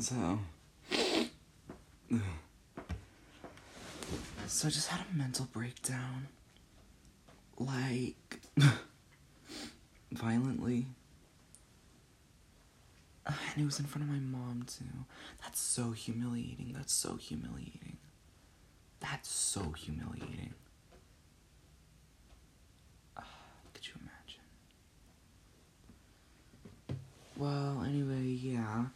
So. So I just had a mental breakdown. Like. violently. And it was in front of my mom, too. That's so humiliating. That's so humiliating. That's so humiliating. Could you imagine? Well, anyway, yeah.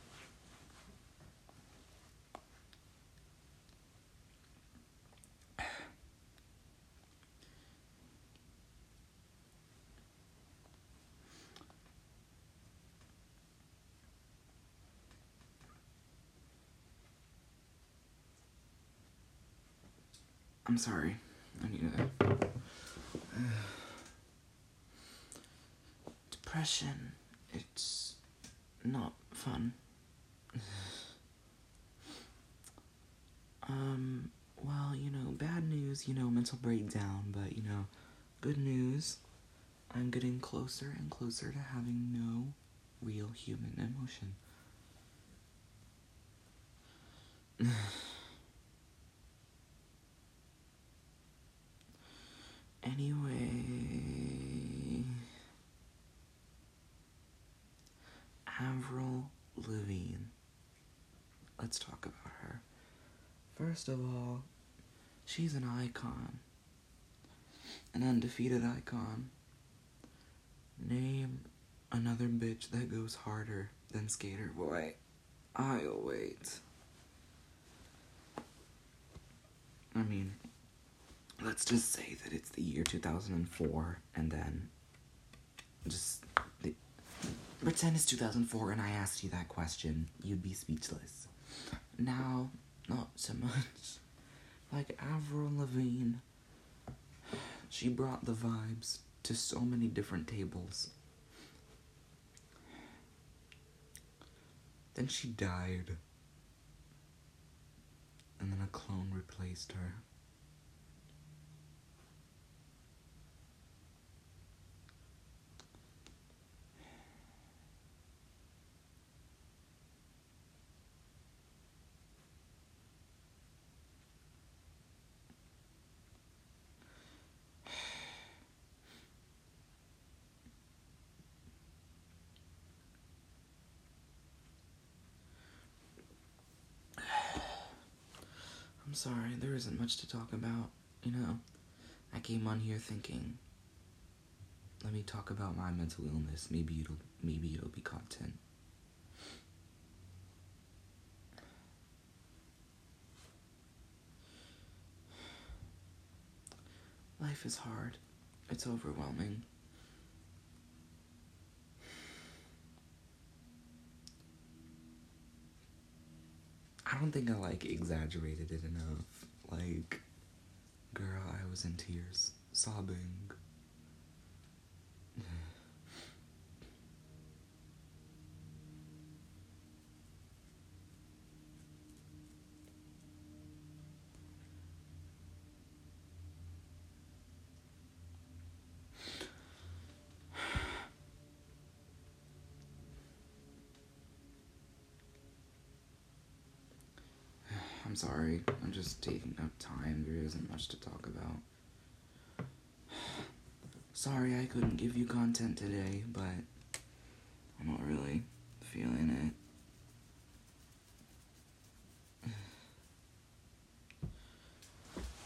I'm sorry. I need a. Depression. It's not fun. um, well, you know, bad news, you know, mental breakdown, but, you know, good news. I'm getting closer and closer to having no real human emotion. Anyway, Avril Lavigne. Let's talk about her. First of all, she's an icon, an undefeated icon. Name another bitch that goes harder than Skater Boy. I'll wait. I mean, let's just say that it's the year 2004 and then just the, pretend it's 2004 and I asked you that question, you'd be speechless. Now, not so much. Like Avril Lavigne, she brought the vibes to so many different tables. Then she died. And then a clone replaced her. I'm sorry, there isn't much to talk about. You know, I came on here thinking, let me talk about my mental illness. Maybe it'll maybe it'll be content. Life is hard. It's overwhelming. I don't think I like exaggerated it enough. Like, girl, I was in tears, sobbing. I'm sorry. I'm just taking up time. There isn't much to talk about. Sorry I couldn't give you content today, but I'm not really feeling it.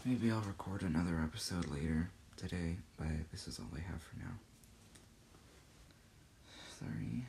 Maybe I'll record another episode later today, but this is all I have for now. Sorry.